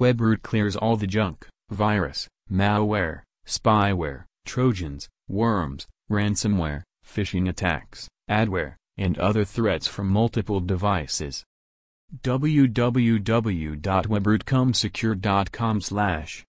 WebRoot clears all the junk, virus, malware, spyware, trojans, worms, ransomware, phishing attacks, adware, and other threats from multiple devices. www.webrootcomsecure.com slash